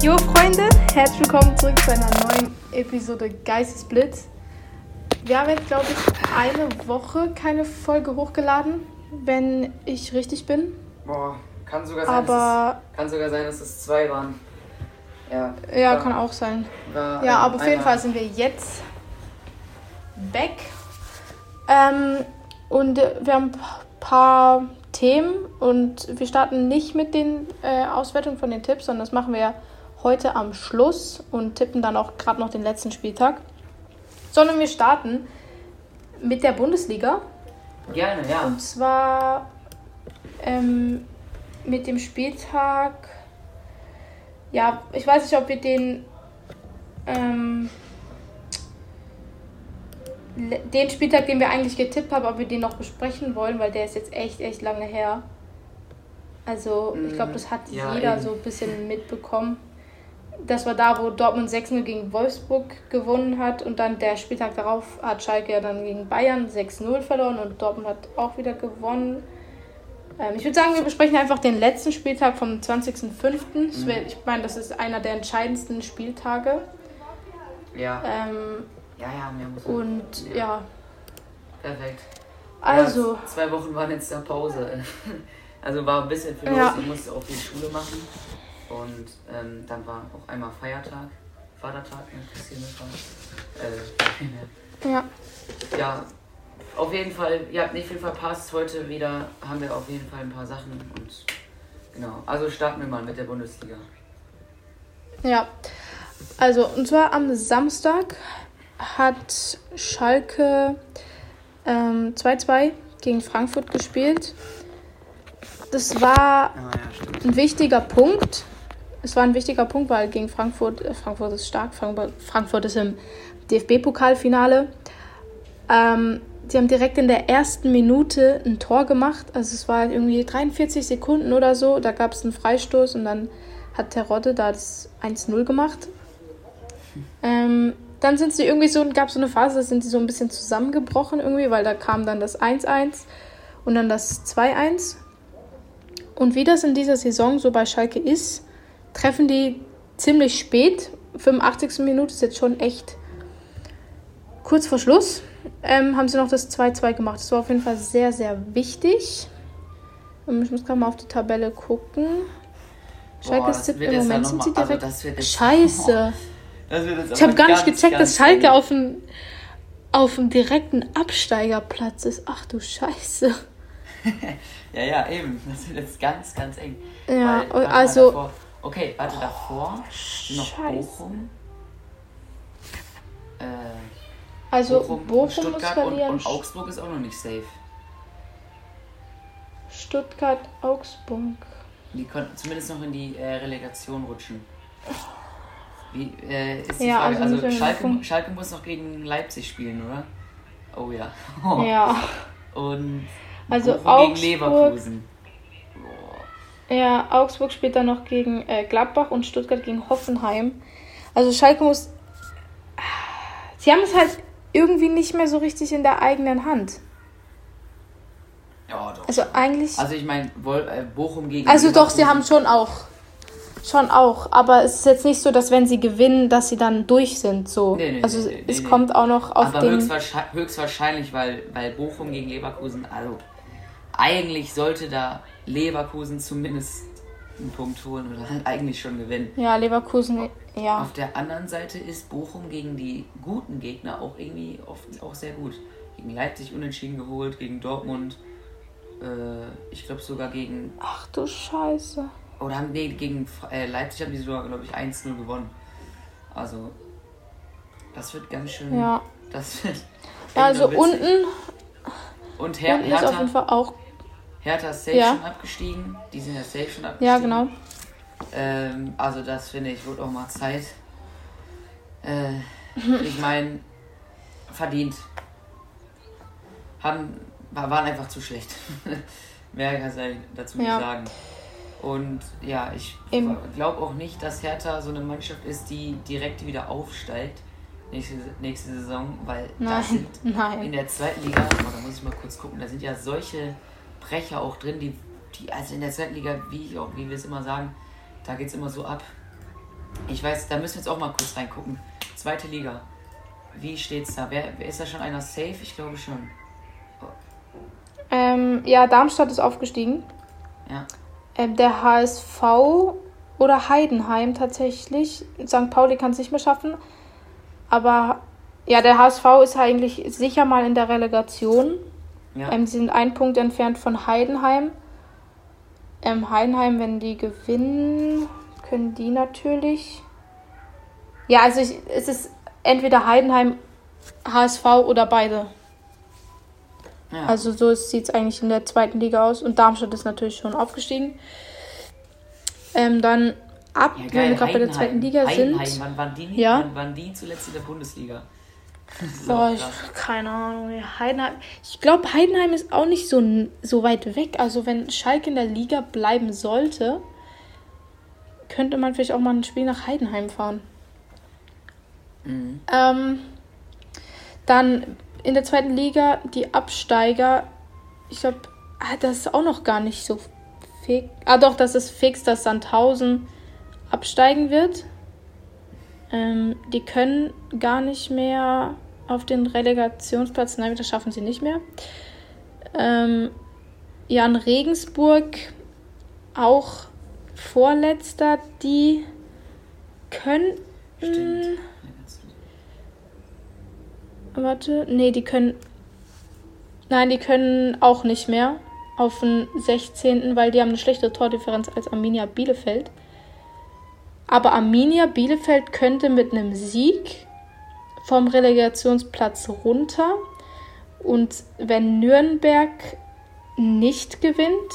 Jo Freunde, herzlich willkommen zurück zu einer neuen Episode Geistesblitz. Wir haben jetzt, glaube ich, eine Woche keine Folge hochgeladen, wenn ich richtig bin. Boah, kann sogar sein, Aber- dass es, kann sogar sein, dass es zwei waren. Ja. Ja, war- kann auch sein. Ja, ein- aber auf jeden Fall sind wir jetzt back. Ähm, und wir haben ein paar Themen und wir starten nicht mit den äh, Auswertungen von den Tipps, sondern das machen wir heute am Schluss und tippen dann auch gerade noch den letzten Spieltag. Sondern wir starten mit der Bundesliga. Gerne, ja. Und zwar ähm, mit dem Spieltag. Ja, ich weiß nicht, ob wir den. Ähm, den Spieltag, den wir eigentlich getippt haben, ob wir den noch besprechen wollen, weil der ist jetzt echt, echt lange her. Also, ich glaube, das hat Mm, ja, jeder eben. so ein bisschen mitbekommen. Das war da, wo Dortmund 6-0 gegen Wolfsburg gewonnen hat und dann der Spieltag darauf hat Schalke ja dann gegen Bayern 6-0 verloren und Dortmund hat auch wieder gewonnen. Ähm, ich würde sagen, wir besprechen einfach den letzten Spieltag vom 20.05. Das wär- Ich meine, das ist einer der entscheidendsten Spieltage. Ja, Ähm, ja, ja, muss man. und ja, Perfekt. also, Ja, zwei Wochen waren jetzt da Pause. Also war ein bisschen viel Ja. los. Ich musste auch viel Schule machen. Und ähm, dann war auch einmal Feiertag. Vatertag, ne? Christine war. Äh, ja, ja, auf jeden Fall, ihr habt nicht viel verpasst. Heute wieder haben wir auf jeden Fall ein paar Sachen und genau. Also starten wir mal mit der Bundesliga. ja. Also, und zwar am Samstag hat Schalke ähm, 2-2 gegen Frankfurt gespielt. Das war Ah ja, ein wichtiger Punkt. Es war ein wichtiger Punkt, weil gegen Frankfurt, äh, Frankfurt ist stark, Frankfurt, ist im DFB-Pokalfinale. Ähm, sie haben direkt in der ersten Minute ein Tor gemacht. Also es war irgendwie 43 Sekunden oder so. Da gab es einen Freistoß und dann hat Terodde da das 1-0 gemacht. Ähm, dann sind sie irgendwie so, gab es so eine Phase, da sind sie so ein bisschen zusammengebrochen irgendwie, weil da kam dann das 1-1 und dann das 2-1. Und wie das in dieser Saison so bei Schalke ist, treffen die ziemlich spät. 85. Minute ist jetzt schon echt kurz vor Schluss. Ähm, haben sie noch das 2-2 gemacht. Das war auf jeden Fall sehr, sehr wichtig. Ich muss gerade mal auf die Tabelle gucken. Schalke Boah, ist das Im Moment sind sie also direkt. das wird jetzt- Scheiße. Das Ich habe gar nicht gecheckt, ganz dass Schalke auf dem, auf dem direkten Absteigerplatz ist. Ach du Scheiße. Ja, ja, eben. Das wird jetzt ganz, ganz eng. Ja, also- okay, warte, davor sind noch Scheiße. Bochum. Äh, Also Bochum, Bochum, muss Stuttgart und, verlieren. und Augsburg ist auch noch nicht safe. Stuttgart, Augsburg. Die konnten zumindest noch in die äh, Relegation rutschen. Wie äh, ist die Ja, Frage? also Also, Schalke. Schalke muss noch gegen Leipzig spielen, oder? Oh ja. Ja. Und Also Bochum Augsburg- gegen Leverkusen. Ja, Augsburg spielt dann noch gegen äh, Gladbach und Stuttgart gegen Hoffenheim. Also Schalke muss. Sie haben es halt irgendwie nicht mehr so richtig in der eigenen Hand. Ja, doch. Also eigentlich. Also ich meine, äh, Bochum gegen Also doch, sie haben schon auch. Schon auch. Aber es ist jetzt nicht so, dass wenn sie gewinnen, dass sie dann durch sind. So. Nee, nee, also nee, es kommt auch noch auf Aber den. höchstwahrscheinlich, höchstwahrscheinlich, weil, weil Bochum gegen Leverkusen, also eigentlich sollte da Leverkusen zumindest einen Punkt holen oder halt eigentlich schon gewinnen. Ja, Leverkusen. Ja. Auf der anderen Seite ist Bochum gegen die guten Gegner auch irgendwie oft auch sehr gut. Gegen Leipzig unentschieden geholt, gegen Dortmund, äh, ich glaube sogar gegen, Ach du Scheiße. oder haben, nee, gegen äh, Leipzig haben die sogar, glaube ich, 1-0 gewonnen. Also, das wird ganz schön, Ja. das wird Ja, also witzig. unten, Und Her unten ist auf jeden Hertha, Fall auch. Hertha ist safe Ja. schon abgestiegen. Die sind ja safe schon abgestiegen. Ja, genau. Ähm, also das finde ich, wird auch mal Zeit. Äh, ich meine, verdient. Haben, war- waren einfach zu schlecht. Mehr kann ich dazu Ja. nicht sagen. Und ja, ich glaube auch nicht, dass Hertha so eine Mannschaft ist, die direkt wieder aufsteigt nächste, nächste Saison, weil da Nein, sind in nein. der zweiten Liga, da muss ich mal kurz gucken, da sind ja solche Brecher auch drin, die, die also in der zweiten Liga, wie, ich auch, wie wir es immer sagen, da geht es immer so ab. Ich weiß, da müssen wir jetzt auch mal kurz reingucken. Zweite Liga. Wie steht's da? Wer, ist da schon einer safe? Ich glaube schon. Ähm, ja, Darmstadt ist aufgestiegen. Ja. Ähm, der HSV oder Heidenheim tatsächlich. St. Pauli kann es nicht mehr schaffen. Aber ja, der HSV ist eigentlich sicher mal in der Relegation. Ja. Ähm, sie sind ein Punkt entfernt von Heidenheim. Ähm, Heidenheim, wenn die gewinnen, können die natürlich. Ja, also ich, es ist entweder Heidenheim, HSV oder beide. ja. Also so sieht es eigentlich in der zweiten Liga aus. Und Darmstadt ist natürlich schon aufgestiegen. Ähm, dann ab, ja, wenn wir gerade bei der zweiten Liga Heidenheim, sind. Wann waren, die, Ja. wann waren die zuletzt in der Bundesliga? Boah, ich, keine Ahnung. Heidenheim. Ich glaube, Heidenheim ist auch nicht so, so weit weg. Also wenn Schalke in der Liga bleiben sollte, könnte man vielleicht auch mal ein Spiel nach Heidenheim fahren. Mhm. Ähm, dann in der zweiten Liga die Absteiger. Ich glaube, ah, das ist auch noch gar nicht so fix. Ah, doch, das ist fix, dass Sandhausen absteigen wird. Ähm, die können gar nicht mehr auf den Relegationsplatz. Nein, das schaffen sie nicht mehr. Ähm, Jan Regensburg auch Vorletzter. Die können. Stimmt. Warte, nee, die können. Nein, die können auch nicht mehr auf den 16., weil die haben eine schlechtere Tordifferenz als Arminia Bielefeld. Aber Arminia Bielefeld könnte mit einem Sieg vom Relegationsplatz runter. Und wenn Nürnberg nicht gewinnt,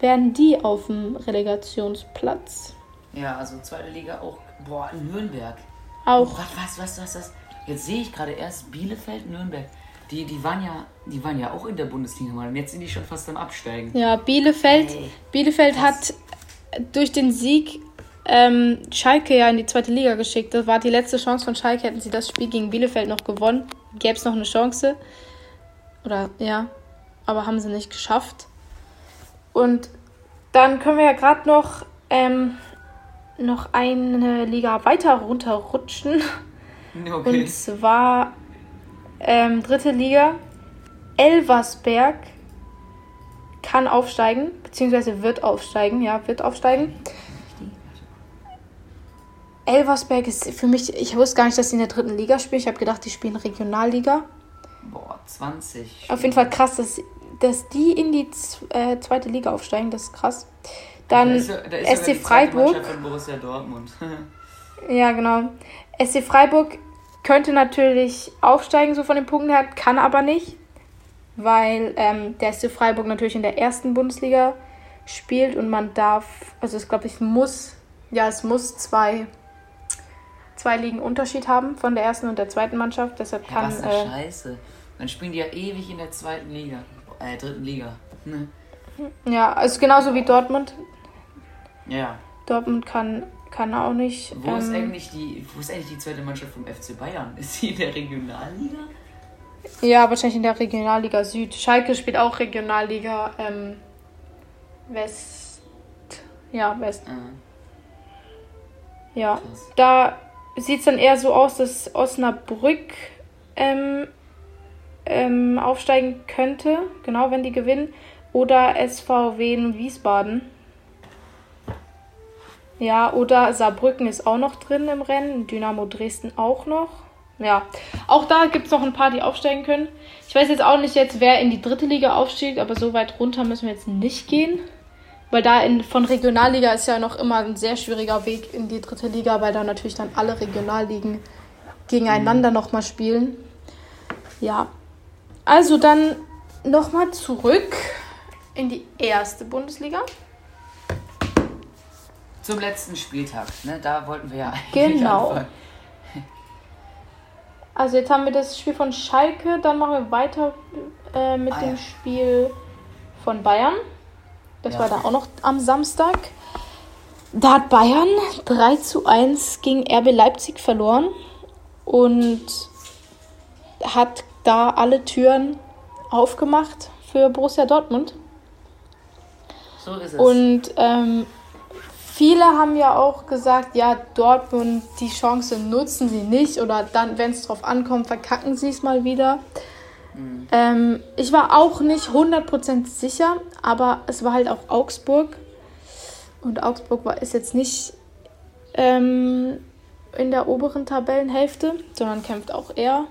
werden die auf dem Relegationsplatz. Ja, also zweite Liga auch. Boah, Nürnberg. Auch. Was, was, was, was, was? Jetzt sehe ich gerade erst Bielefeld, Nürnberg. Die, die, waren ja, die waren ja auch in der Bundesliga mal und jetzt sind die schon fast am Absteigen. Ja, Bielefeld, Ey, Bielefeld hat durch den Sieg ähm, Schalke ja in die zweite Liga geschickt. Das war die letzte Chance von Schalke. Hätten sie das Spiel gegen Bielefeld noch gewonnen, gäbe es noch eine Chance. Oder ja, aber haben sie nicht geschafft. Und dann können wir ja gerade noch, ähm, noch eine Liga weiter runterrutschen. Okay. Und zwar ähm, dritte Liga. Elversberg kann aufsteigen, beziehungsweise wird aufsteigen, ja, wird aufsteigen. Elversberg ist für mich, ich wusste gar nicht, dass sie in der dritten Liga spielen. Ich habe gedacht, die spielen Regionalliga. Boah, 20. Auf jeden Fall krass, dass, dass die in die äh, zweite Liga aufsteigen. Das ist krass. Dann Da ist da ist SC Freiburg. Von Borussia Dortmund. Ja, genau. SC Freiburg könnte natürlich aufsteigen, so von den Punkten her, kann aber nicht, weil ähm, der SC Freiburg natürlich in der ersten Bundesliga spielt und man darf, also es glaube ich muss, ja, es muss zwei, zwei Ligen Unterschied haben von der ersten und der zweiten Mannschaft, deshalb ja, kann, was eine äh, Scheiße. Dann spielen die ja ewig in der zweiten Liga. Äh, dritten Liga. Ne? ja, also genauso wie Dortmund. Ja. Dortmund kann, kann auch nicht. Wo ist ähm, eigentlich die, wo ist eigentlich die zweite Mannschaft vom FC Bayern? Ist sie in der Regionalliga? Ja, wahrscheinlich in der Regionalliga Süd. Schalke spielt auch Regionalliga ähm, West. Ja, West. Äh, Ja. krass. Da sieht es dann eher so aus, dass Osnabrück ähm, ähm, aufsteigen könnte. Genau, wenn die gewinnen. Oder SVW in Wiesbaden. Ja, oder Saarbrücken ist auch noch drin im Rennen. Dynamo Dresden auch noch. Ja, auch da gibt es noch ein paar, die aufsteigen können. Ich weiß jetzt auch nicht jetzt, wer in die dritte Liga aufstieg, aber so weit runter müssen wir jetzt nicht gehen. Weil da in, von Regionalliga ist ja noch immer ein sehr schwieriger Weg in die dritte Liga, weil da natürlich dann alle Regionalligen gegeneinander nochmal spielen. Ja. Also dann nochmal zurück in die erste Bundesliga. Zum letzten Spieltag, ne? Da wollten wir ja eigentlich Genau. anfangen. Also jetzt haben wir das Spiel von Schalke, dann machen wir weiter äh, mit Ah, dem ja. Spiel von Bayern. Das Ja. war dann auch noch am Samstag. Da hat Bayern 3 zu 1 gegen RB Leipzig verloren und hat da alle Türen aufgemacht für Borussia Dortmund. So ist es. Und ähm, viele haben ja auch gesagt, ja, Dortmund, die Chance nutzen sie nicht oder dann, wenn es drauf ankommt, verkacken sie es mal wieder. Mhm. Ähm, ich war auch nicht 100% sicher, aber es war halt auch Augsburg. Und Augsburg war, ist jetzt nicht ähm, in der oberen Tabellenhälfte, sondern kämpft auch eher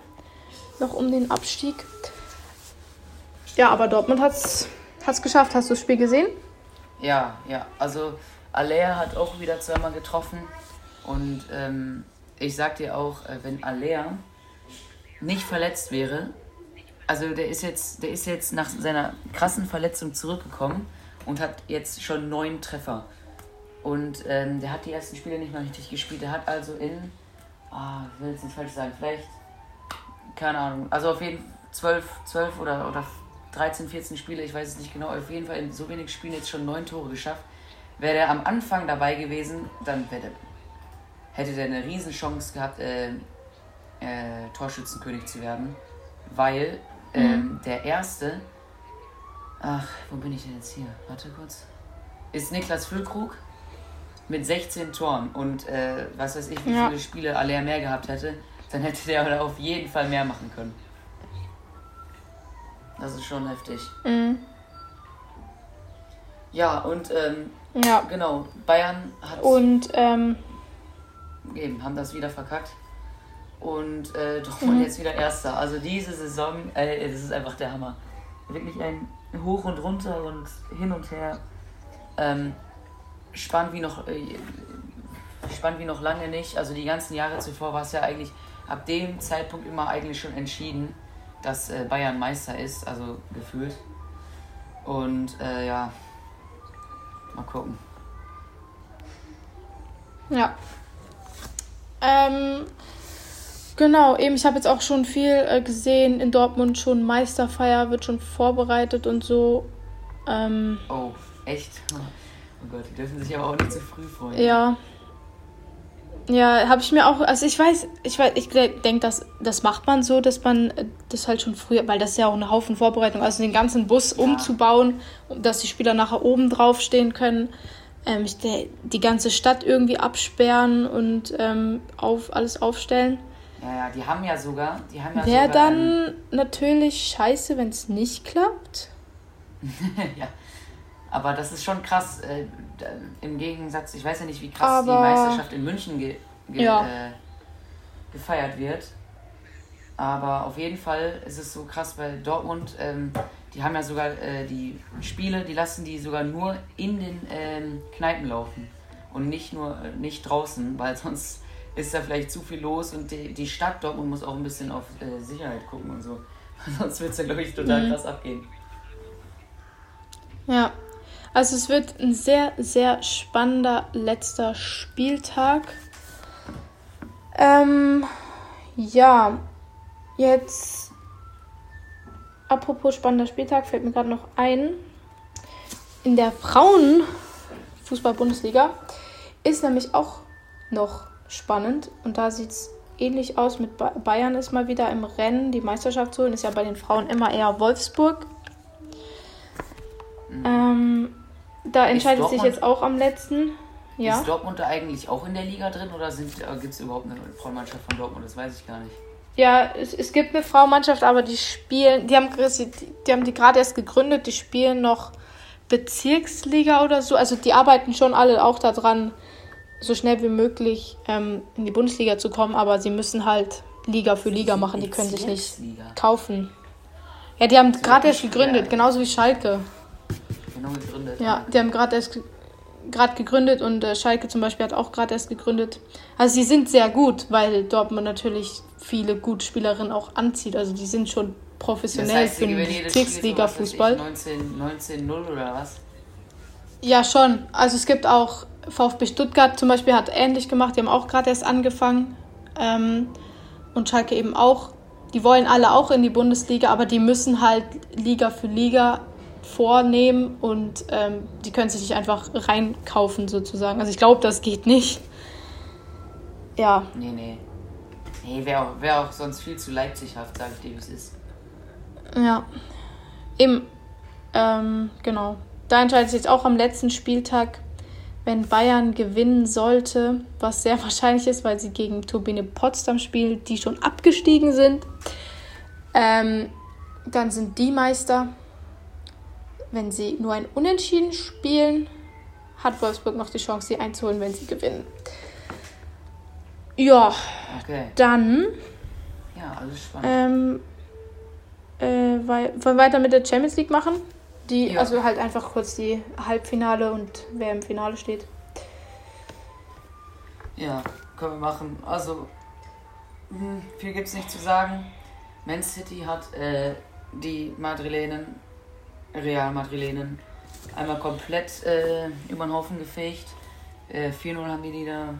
noch um den Abstieg. Ja, aber Dortmund hat es geschafft. Hast du das Spiel gesehen? Ja, ja. Also Alea hat auch wieder zweimal getroffen. Und ähm, ich sag dir auch, äh, wenn Alea nicht verletzt wäre, also der ist jetzt, der ist jetzt nach seiner krassen Verletzung zurückgekommen und hat jetzt schon neun Treffer. Und ähm, der hat die ersten Spiele nicht mal richtig gespielt. Der hat also in, ah, ich will jetzt nicht falsch sagen, vielleicht, keine Ahnung, also auf jeden Fall 12, 12 oder, oder 13, 14 Spiele, ich weiß es nicht genau, auf jeden Fall in so wenig Spielen jetzt schon neun Tore geschafft. Wäre der am Anfang dabei gewesen, dann der, hätte der eine Riesenchance gehabt, äh, äh, Torschützenkönig zu werden. Weil ähm, mhm. der erste, ach, wo bin ich denn jetzt hier? Warte kurz. Ist Niklas Füllkrug mit 16 Toren und äh, was weiß ich, wie ja. viele Spiele Aller mehr gehabt hätte, dann hätte der auf jeden Fall mehr machen können. Das ist schon heftig. Mhm. Ja, und ähm, ja. genau, Bayern hat. Und ähm, eben, haben das wieder verkackt. Und äh, Dortmund mhm. jetzt wieder Erster. Also diese Saison, äh, das ist einfach der Hammer. Wirklich ein Hoch und Runter und hin und her. Ähm, spannend wie noch äh, spannend wie noch lange nicht. Also die ganzen Jahre zuvor war es ja eigentlich ab dem Zeitpunkt immer eigentlich schon entschieden dass äh, Bayern Meister ist, also gefühlt. Und äh, ja, mal gucken. Ja. Ähm, genau, eben, ich habe jetzt auch schon viel äh, gesehen in Dortmund, schon Meisterfeier wird schon vorbereitet und so. Ähm, oh, echt? Oh Gott, die dürfen sich aber auch nicht zu früh freuen. Ja, ja, habe ich mir auch, also ich weiß, ich weiß, ich denke, das, das macht man so, dass man äh, das halt schon früher, weil das ist ja auch ein Haufen Vorbereitung, also den ganzen Bus ja. umzubauen, dass die Spieler nachher oben drauf stehen können, ähm, die, die ganze Stadt irgendwie absperren und ähm, auf alles aufstellen. Ja, ja, die haben ja sogar, die haben ja Wäre dann natürlich scheiße, wenn es nicht klappt. ja, aber das ist schon krass. Äh, Im Gegensatz, ich weiß ja nicht, wie krass Aber, die Meisterschaft in München ge ge ja. äh, gefeiert wird. Aber auf jeden Fall ist es so krass, weil Dortmund, ähm, die haben ja sogar äh, die Spiele, die lassen die sogar nur in den ähm, Kneipen laufen und nicht nur äh, nicht draußen, weil sonst ist da vielleicht zu viel los und die, die Stadt Dortmund muss auch ein bisschen auf äh, Sicherheit gucken und so. sonst wird es ja, glaube ich, total mhm. krass abgehen. Ja, also es wird ein sehr, sehr spannender letzter Spieltag. Ähm, ja, jetzt apropos spannender Spieltag fällt mir gerade noch ein. In der Frauenfußball-Bundesliga ist nämlich auch noch spannend und da sieht es ähnlich aus mit Bayern ist mal wieder im Rennen die Meisterschaft zu holen. Ist ja bei den Frauen immer eher Wolfsburg. Mhm. Ähm, da entscheidet sich jetzt auch am letzten. Ja. Ist Dortmund da eigentlich auch in der Liga drin oder äh, gibt es überhaupt eine Frauenmannschaft von Dortmund? Das weiß ich gar nicht. Ja, es, es gibt eine Frauenmannschaft, aber die spielen, die haben, die, die haben die gerade erst gegründet, die spielen noch Bezirksliga oder so. Also die arbeiten schon alle auch daran, so schnell wie möglich ähm, in die Bundesliga zu kommen, aber sie müssen halt Liga für Liga machen, die können sich nicht kaufen. Ja, die haben gerade erst gegründet, genauso wie Schalke genau gegründet. Ja, die haben gerade erst gerade gegründet und äh, Schalke zum Beispiel hat auch gerade erst gegründet. Also sie sind sehr gut, weil Dortmund natürlich viele gute Spielerinnen auch anzieht. Also die sind schon professionell das heißt, für den Bezirksliga-Fußball. 19, 19-0 oder was? Ja, schon. Also es gibt auch VfB Stuttgart zum Beispiel hat ähnlich gemacht. Die haben auch gerade erst angefangen. Ähm, und Schalke eben auch. Die wollen alle auch in die Bundesliga, aber die müssen halt Liga für Liga vornehmen und ähm, die können sich nicht einfach reinkaufen sozusagen. Also ich glaube, das geht nicht. Ja. Nee, nee. Nee, wäre auch, wär auch sonst viel zu leipzighaft, sage ich dir, wie es ist. Ja. Eben, ähm, genau. Da entscheidet sich jetzt auch am letzten Spieltag wenn Bayern gewinnen sollte, was sehr wahrscheinlich ist, weil sie gegen Turbine Potsdam spielen, die schon abgestiegen sind, ähm, dann sind die Meister. Wenn sie nur ein Unentschieden spielen, hat Wolfsburg noch die Chance, sie einzuholen, wenn sie gewinnen. Ja, okay. dann. Ja, alles spannend. Ähm, äh, wollen wir weiter mit der Champions League machen? Die, ja. Also halt einfach kurz die Halbfinale und wer im Finale steht. Ja, können wir machen. Also, hm, viel gibt es nicht zu sagen. Man City hat äh, die Madrilenen, Real Madrilenen, einmal komplett äh, über den Haufen gefegt. Äh, 4-0 haben die die da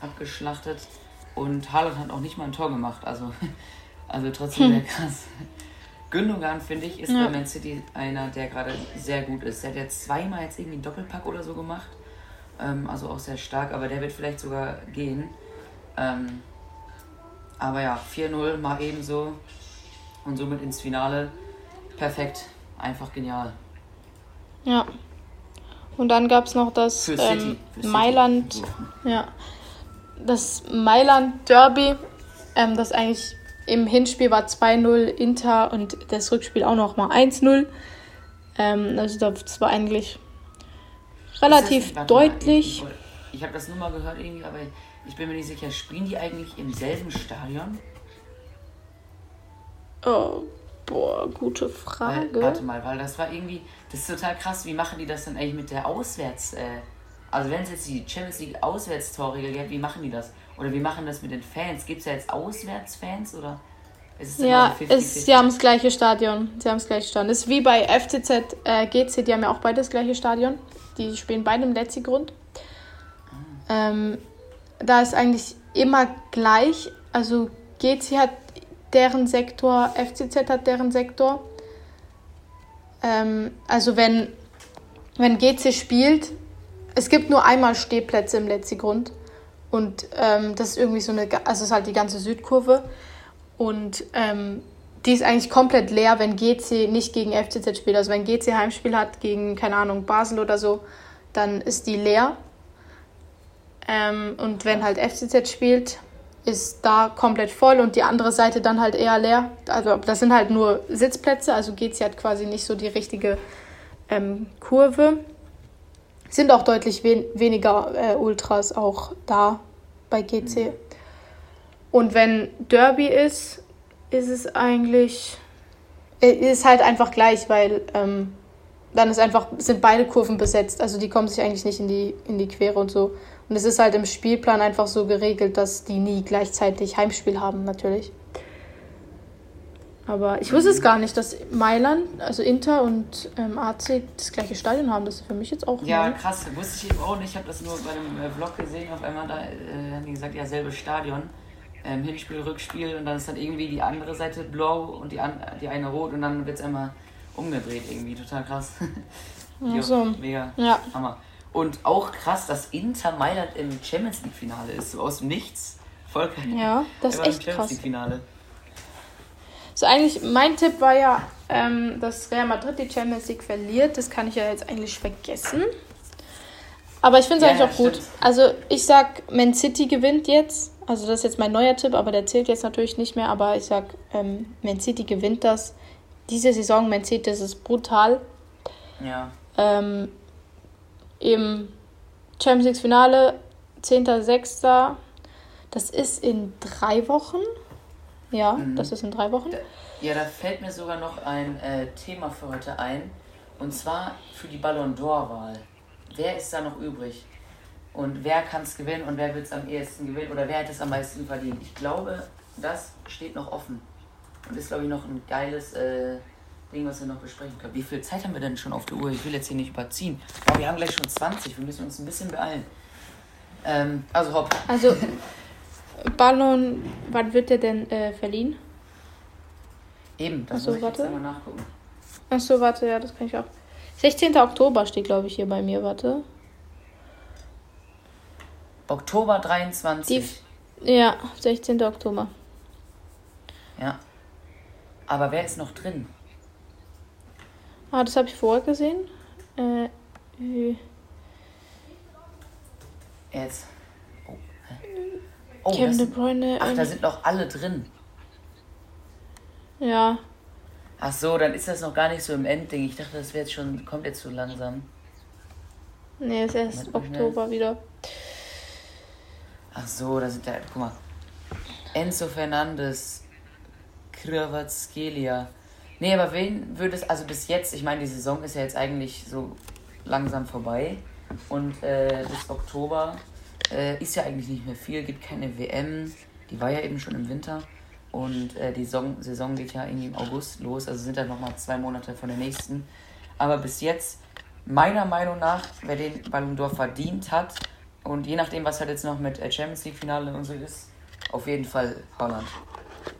abgeschlachtet. Und Haaland hat auch nicht mal ein Tor gemacht. Also, also trotzdem hm. sehr krass. Gündogan, finde ich, ist ja. bei Man City einer, der gerade sehr gut ist. Der hat jetzt zweimal jetzt irgendwie einen Doppelpack oder so gemacht. Ähm, also auch sehr stark, aber der wird vielleicht sogar gehen. Ähm, aber ja, 4-0 mal ebenso. Und somit ins Finale. Perfekt. Einfach genial. Ja. Und dann gab es noch das ähm, Mailand. Ja. Das Mailand Derby, ähm, das eigentlich im Hinspiel war 2-0 Inter und das Rückspiel auch noch mal 1-0. Ähm, also das war eigentlich relativ das, deutlich. Mal, ich habe das nur mal gehört irgendwie, aber ich bin mir nicht sicher. Spielen die eigentlich im selben Stadion? Oh, boah, gute Frage. Weil, warte mal, weil das war irgendwie, das ist total krass. Wie machen die das dann eigentlich mit der Auswärts? Äh, also wenn es jetzt die Champions League Auswärtstorregel gibt, wie machen die das? Oder wie machen das mit den Fans? Gibt es ja jetzt Auswärtsfans oder ist es Ja, 50 -50? Ist, sie haben das gleiche Stadion. Sie haben das gleiche Stadion. Das ist wie bei FCZ äh, GC, die haben ja auch beide das gleiche Stadion. Die spielen beide im Letzigrund. Ah. Ähm, da ist eigentlich immer gleich. Also GC hat deren Sektor, FCZ hat deren Sektor. Ähm, also wenn, wenn GC spielt, es gibt nur einmal Stehplätze im Letzigrund. Und ähm, das ist irgendwie so eine, also ist halt die ganze Südkurve. Und ähm, die ist eigentlich komplett leer, wenn GC nicht gegen FCZ spielt. Also wenn GC Heimspiel hat gegen, keine Ahnung, Basel oder so, dann ist die leer. Ähm, und wenn halt FCZ spielt, ist da komplett voll und die andere Seite dann halt eher leer. Also das sind halt nur Sitzplätze, also GC hat quasi nicht so die richtige ähm, Kurve sind auch deutlich wen weniger äh, Ultras auch da bei GC. Und wenn Derby ist, ist es eigentlich äh, ist halt einfach gleich, weil ähm, dann ist einfach sind beide Kurven besetzt, also die kommen sich eigentlich nicht in die in die Quere und so. Und es ist halt im Spielplan einfach so geregelt, dass die nie gleichzeitig Heimspiel haben natürlich. Aber ich wusste es gar nicht, dass Mailand, also Inter und ähm, AC das gleiche Stadion haben. Das ist für mich jetzt auch. Ja, neu. krass. Wusste ich eben auch nicht. Ich habe das nur bei einem äh, Vlog gesehen. Auf einmal da äh, haben die gesagt, ja, selbe Stadion. Ähm, Hinspiel, Rückspiel und dann ist dann irgendwie die andere Seite blau und die, an, die eine rot und dann wird es einmal umgedreht irgendwie. Total krass. jo, so. Mega. Ja. Hammer. Und auch krass, dass Inter Mailand im Champions League Finale ist. So aus dem Nichts. Voll. Ja, das ist echt krass. Finale. So eigentlich, mein Tipp war ja, ähm, dass Real Madrid die Champions League verliert. Das kann ich ja jetzt eigentlich vergessen. Aber ich finde es ja, eigentlich auch gut. Stimmt. Also ich sag, Man City gewinnt jetzt. Also das ist jetzt mein neuer Tipp, aber der zählt jetzt natürlich nicht mehr. Aber ich sag, ähm, Man City gewinnt das. Diese Saison, Man City, das ist brutal. Ja. Ähm, Im Champions League Finale, 10.06. Das ist in drei Wochen. Ja, mhm. das ist in drei Wochen. Ja, da fällt mir sogar noch ein äh, Thema für heute ein. Und zwar für die Ballon d'Or-Wahl. Wer ist da noch übrig? Und wer kann es gewinnen und wer wird es am ehesten gewinnen oder wer hat es am meisten verdient? Ich glaube, das steht noch offen. Und ist, glaube ich, noch ein geiles äh, Ding, was wir noch besprechen können. Wie viel Zeit haben wir denn schon auf der Uhr? Ich will jetzt hier nicht überziehen. Aber wir haben gleich schon 20. Wir müssen uns ein bisschen beeilen. Ähm, also hopp. Also Ballon, wann wird der denn äh, verliehen? Eben, das Achso, muss ich warte. jetzt einmal nachgucken. Achso, warte, ja, das kann ich auch. 16. Oktober steht, glaube ich, hier bei mir, warte. Oktober 23. Die, ja, 16. Oktober. Ja. Aber wer ist noch drin? Ah, das habe ich vorher gesehen. Äh, Jetzt. Oh, oh Kevin De Bruyne. Ach, da sind noch alle drin. Ja. Ach so, dann ist das noch gar nicht so im Endding. Ich dachte, das wäre jetzt schon, kommt jetzt so langsam. Nee, ist erst Moment, Oktober wieder. Ach so, da sind ja, guck mal. Enzo Fernandes, Kravatskelia. Nee, aber wen würde es, also bis jetzt, ich meine, die Saison ist ja jetzt eigentlich so langsam vorbei. Und äh, bis Oktober äh, ist ja eigentlich nicht mehr viel, gibt keine WM. Die war ja eben schon im Winter. Und äh, die Saison, Saison geht ja irgendwie im August los, also sind da nochmal zwei Monate von der nächsten. Aber bis jetzt, meiner Meinung nach, wer den Ballon d'Or verdient hat, und je nachdem, was halt jetzt noch mit Champions League-Finale und so ist, auf jeden Fall Holland.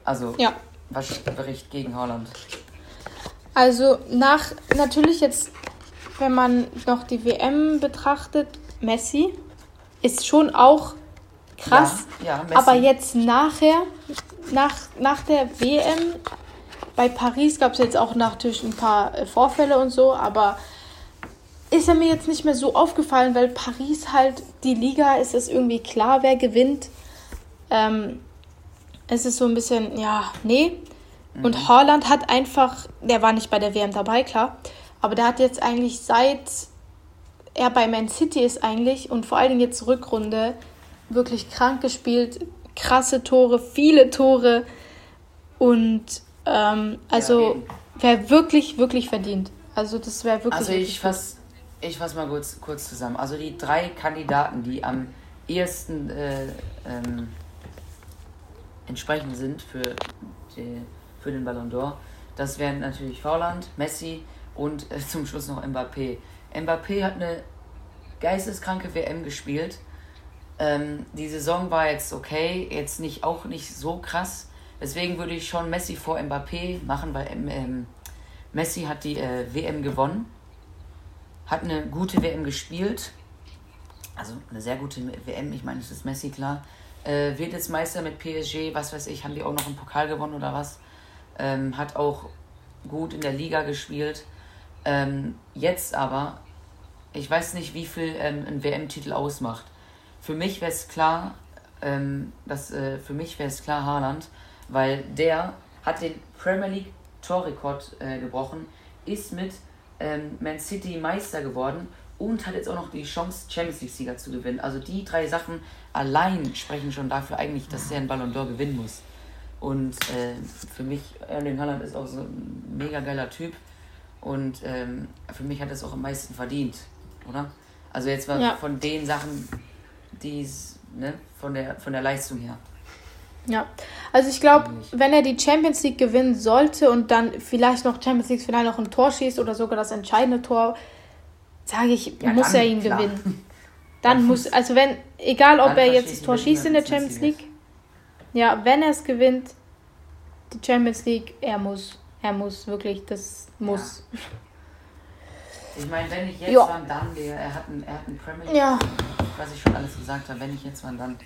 Also, ja. was Bericht gegen Holland? Also, nach, natürlich jetzt, wenn man noch die WM betrachtet, Messi ist schon auch krass. Ja, ja, aber jetzt nachher, nach, nach der WM, bei Paris gab es jetzt auch natürlich ein paar äh, Vorfälle und so, aber ist er mir jetzt nicht mehr so aufgefallen, weil Paris halt die Liga ist es irgendwie klar, wer gewinnt. Ähm, es ist so ein bisschen, ja, nee. Mhm. Und Holland hat einfach, der war nicht bei der WM dabei, klar, aber der hat jetzt eigentlich seit er bei Man City ist eigentlich und vor allen Dingen jetzt Rückrunde wirklich krank gespielt, krasse Tore, viele Tore und ähm, also ja, wäre wirklich, wirklich verdient. Also das wäre wirklich. Also ich fasse ich fass mal kurz, kurz zusammen. Also die drei Kandidaten, die am ehesten äh, ähm, entsprechend sind für, die, für den Ballon d'Or, das wären natürlich Holland, Messi und äh, zum Schluss noch Mbappé. Mbappé hat eine geisteskranke WM gespielt ähm, die Saison war jetzt okay, jetzt nicht auch nicht so krass. Deswegen würde ich schon Messi vor Mbappé machen, weil ähm, Messi hat die äh, WM gewonnen, hat eine gute WM gespielt, also eine sehr gute WM, ich meine, es ist Messi klar. Äh, wird jetzt Meister mit PSG, was weiß ich, haben die auch noch einen Pokal gewonnen oder was? Ähm, hat auch gut in der Liga gespielt. Ähm, jetzt aber, ich weiß nicht, wie viel ähm, ein WM-Titel ausmacht. Für mich wäre es klar, ähm, dass, äh, für mich wäre es klar Haaland, weil der hat den Premier League Torrekord äh, gebrochen, ist mit ähm, Man City Meister geworden und hat jetzt auch noch die Chance, Champions League Sieger zu gewinnen. Also die drei Sachen allein sprechen schon dafür eigentlich, dass er einen Ballon d'Or gewinnen muss. Und äh, für mich, Erling Haaland ist auch so ein mega geiler Typ. Und ähm, für mich hat es auch am meisten verdient, oder? Also jetzt war ja. von den Sachen, die ne, von der von der Leistung her. Ja, also ich glaube, wenn er die Champions League gewinnen sollte und dann vielleicht noch Champions League Finale noch ein Tor schießt oder sogar das entscheidende Tor, sage ich, ja, muss er ihn klar. gewinnen. Dann muss, also wenn, egal ob er jetzt das Tor schießt in der Champions League, ja, wenn er es gewinnt, die Champions League, er muss, er muss wirklich, das muss. Ja. Ich meine, wenn ich jetzt ja. Van Damme, der, er hat einen, er hat einen Premier League, ja. was ich schon alles gesagt habe, wenn ich jetzt Van Damme,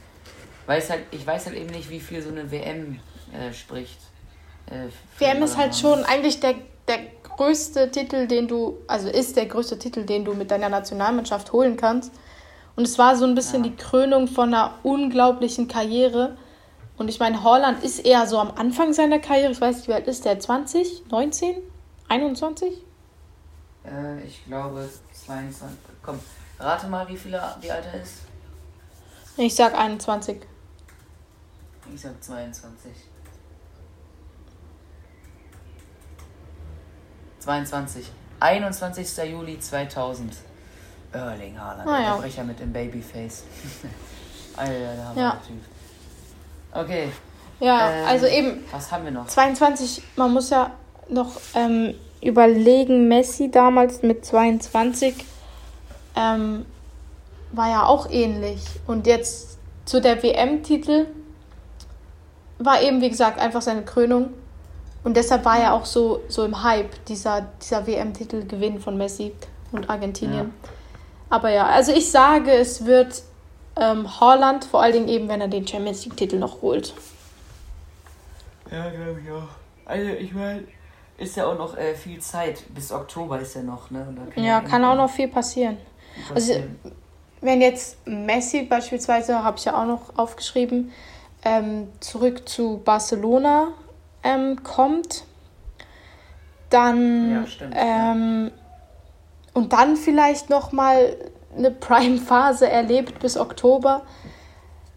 weiß halt, ich weiß halt eben nicht, wie viel so eine WM äh, spricht. Äh, WM ist halt schon eigentlich der, der größte Titel, den du, also ist der größte Titel, den du mit deiner Nationalmannschaft holen kannst. Und es war so ein bisschen ja. die Krönung von einer unglaublichen Karriere. Und ich meine, Holland ist eher so am Anfang seiner Karriere. Ich weiß nicht, wie alt ist der? 20? 19? 21? Äh, ich glaube 22. Komm, rate mal, wie, viele, wie alt er ist. Ich sag 21. Ich sag 22. 22. 21. Juli 2000. Erling Haaland, ah, der ja. Brecher mit dem Babyface. Alter, der ja. Typ. Okay. Ja, ähm, also eben. Was haben wir noch? 22, man muss ja noch ähm, überlegen, Messi damals mit 22 ähm, war ja auch ähnlich. Und jetzt zu der WM-Titel war eben, wie gesagt, einfach seine Krönung. Und deshalb war er auch so, so im Hype, dieser, dieser WM-Titel-Gewinn von Messi und Argentinien. Ja. Aber ja, also ich sage, es wird ähm, Holland, vor allen Dingen eben, wenn er den Champions League-Titel noch holt. Ja, glaube ich auch. Also ich meine, ist ja auch noch äh, viel Zeit. Bis Oktober ist ja noch, ne? Kann ja, ja kann auch noch viel passieren. Also, wenn jetzt Messi beispielsweise, habe ich ja auch noch aufgeschrieben, ähm, zurück zu Barcelona ähm, kommt, dann ja, stimmt, ähm, und dann vielleicht noch mal eine Prime-Phase erlebt bis Oktober.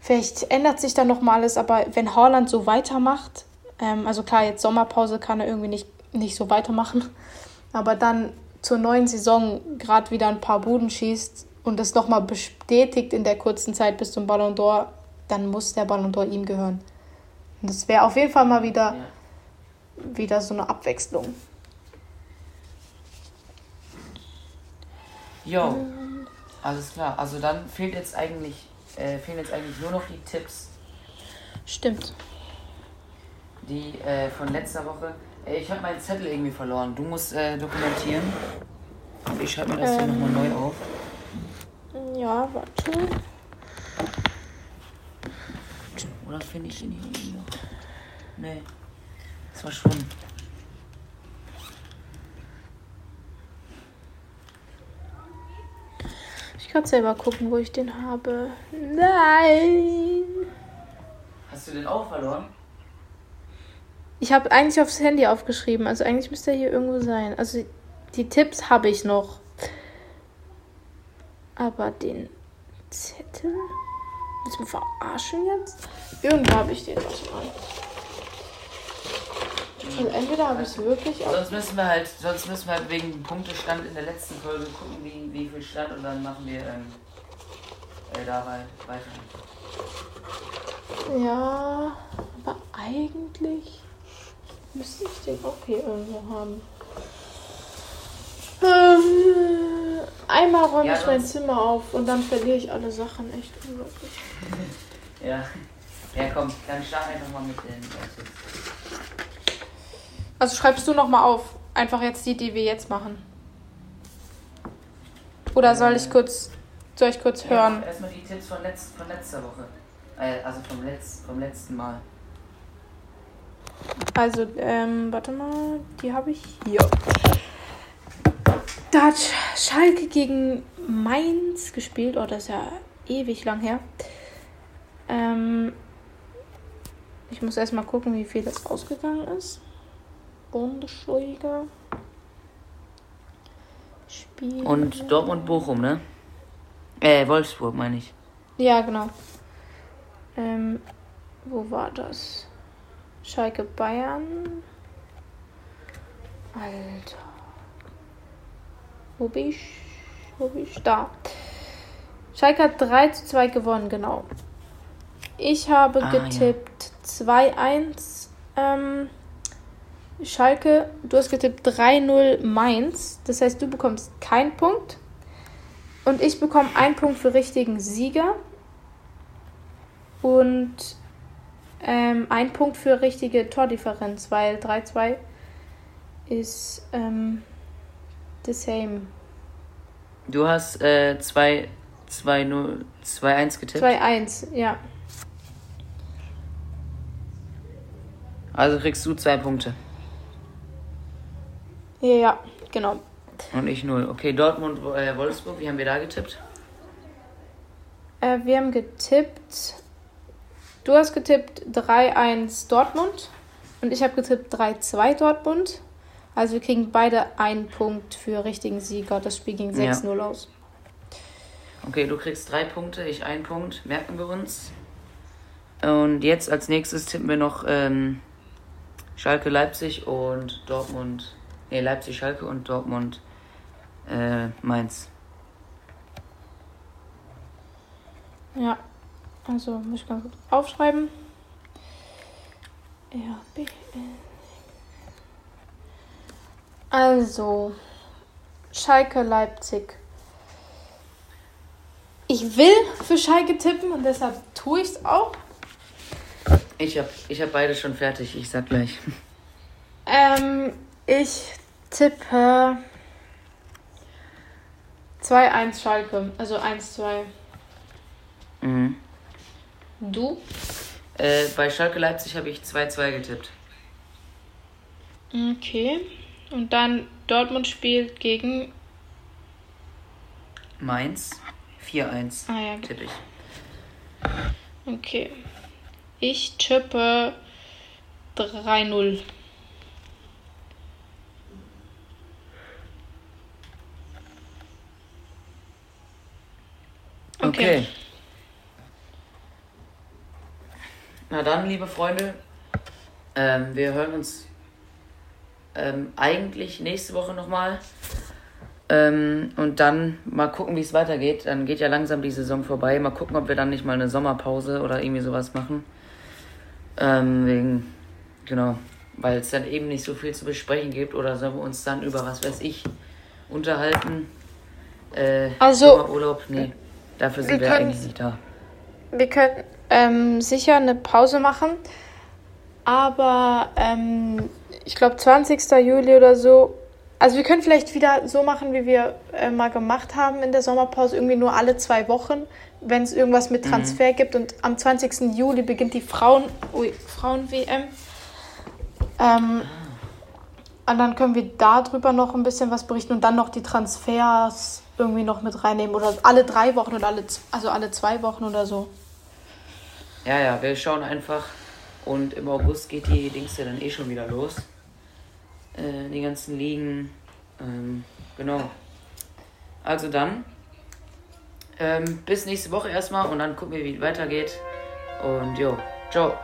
Vielleicht ändert sich dann noch mal alles, aber wenn Haaland so weitermacht, ähm, also klar, jetzt Sommerpause kann er irgendwie nicht, nicht so weitermachen, aber dann zur neuen Saison gerade wieder ein paar Buden schießt und das nochmal bestätigt in der kurzen Zeit bis zum Ballon d'Or, dann muss der Ballon d'Or ihm gehören. Und das wäre auf jeden Fall mal wieder, ja. wieder so eine Abwechslung. Jo, ähm. Alles klar. Also dann fehlt jetzt eigentlich, äh, fehlen jetzt eigentlich nur noch die Tipps. Stimmt. Die äh, von letzter Woche. Äh, ich habe meinen Zettel irgendwie verloren. Du musst äh, dokumentieren. Ich schreibe mir das ähm. hier nochmal neu auf. Ja, warte. Oder finde ich ihn hier noch? Nee. Das war schon. Ich kann selber gucken, wo ich den habe. Nein! Hast du den auch verloren? Ich habe eigentlich aufs Handy aufgeschrieben. Also eigentlich müsste er hier irgendwo sein. Also die Tipps habe ich noch. Aber den Zettel? Willst du mich verarschen jetzt? Irgendwo habe ich den doch mal. Also entweder habe ich es wirklich. Sonst müssen wir halt, sonst müssen wir halt wegen Punktestand in der letzten Folge gucken, wie, wie viel stand und dann machen wir ähm, äh, dabei weiter. Ja, aber eigentlich müsste ich den auch hier irgendwo haben. Ähm, einmal räume ja, ich mein Zimmer auf und dann verliere ich alle Sachen. Echt unglaublich. ja. Ja, komm, dann start einfach mal mit den Also schreibst du nochmal auf. Einfach jetzt die, die wir jetzt machen. Oder soll ich kurz, soll ich kurz hören? Ja, erstmal die Tipps von, letz, von letzter Woche. Äh, also vom, Letz, vom letzten Mal. Also, ähm, warte mal, die habe ich hier. Da hat Schalke gegen Mainz gespielt. Oh, das ist ja ewig lang her. Ähm, ich muss erstmal gucken, wie viel das ausgegangen ist. Bundesliga. Spiel. Und Dortmund Bochum, ne? Äh, Wolfsburg meine ich. Ja, genau. Ähm, wo war das? Schalke Bayern. Alter. Wo bin ich? Wo bin ich? Da. Schalke hat 3 zu 2 gewonnen, genau. Ich habe ah, getippt ja. 2-1 ähm, Schalke. Du hast getippt 3-0 Mainz. Das heißt, du bekommst keinen Punkt. Und ich bekomme einen Punkt für richtigen Sieger. Und ähm, ein Punkt für richtige Tordifferenz, weil 3-2 ist ähm, the same. Du hast äh, 2, 2, 0, 2, 1 getippt? 2, 1, ja. Also kriegst du zwei Punkte. Ja, ja, genau. Und ich null. Okay, Dortmund, äh, Wolfsburg, wie haben wir da getippt? Äh, wir haben getippt. Du hast getippt 3-1 Dortmund und ich habe getippt 3-2 Dortmund. Also wir kriegen beide einen Punkt für richtigen Sieger. Das Spiel ging 6-0 ja. aus. Okay, du kriegst drei Punkte, ich einen Punkt. Merken wir uns. Und jetzt als nächstes tippen wir noch ähm, Schalke Leipzig und Dortmund. Ne, Leipzig Schalke und Dortmund äh, Mainz. Ja, also muss ich ganz kurz aufschreiben. Ja. Also, Schalke Leipzig. Ich will für Schalke tippen und deshalb tue ich es auch. Ich habe ich hab beide schon fertig, ich sag gleich. Ähm, ich tippe 2-1 Schalke, also 1-2. Mhm. Du? Äh, bei Schalke Leipzig habe ich 2-2 getippt. Okay. Und dann Dortmund spielt gegen Mainz. 4-1. Ah, ja. Tippe ich. Okay. Ich tippe 3-0. Okay. Okay. Na dann, liebe Freunde, ähm, wir hören uns ähm, eigentlich nächste Woche nochmal. Ähm, und dann mal gucken, wie es weitergeht. Dann geht ja langsam die Saison vorbei. Mal gucken, ob wir dann nicht mal eine Sommerpause oder irgendwie sowas machen. Ähm, wegen, genau, weil es dann eben nicht so viel zu besprechen gibt oder sollen wir uns dann über was weiß ich unterhalten. Äh, Also- Sommerurlaub, nee, dafür sind Wir wir, können- eigentlich nicht da. Wir können ähm, sicher eine Pause machen, aber ähm, ich glaube 20. Juli oder so. Also wir können vielleicht wieder so machen, wie wir äh, mal gemacht haben in der Sommerpause, irgendwie nur alle zwei Wochen, wenn es irgendwas mit Transfer gibt. Und am 20. Juli beginnt die Frauen, ui, Frauen-WM. Ähm, und dann können wir darüber noch ein bisschen was berichten und dann noch die Transfers irgendwie noch mit reinnehmen. Oder alle drei Wochen oder alle, also alle zwei Wochen oder so. Ja, ja, wir schauen einfach. Und im August geht die Dings ja dann eh schon wieder los. Äh, die ganzen Ligen. Ähm, genau. Also dann. Ähm, bis nächste Woche erstmal und dann gucken wir, wie es weitergeht. Und jo, ciao.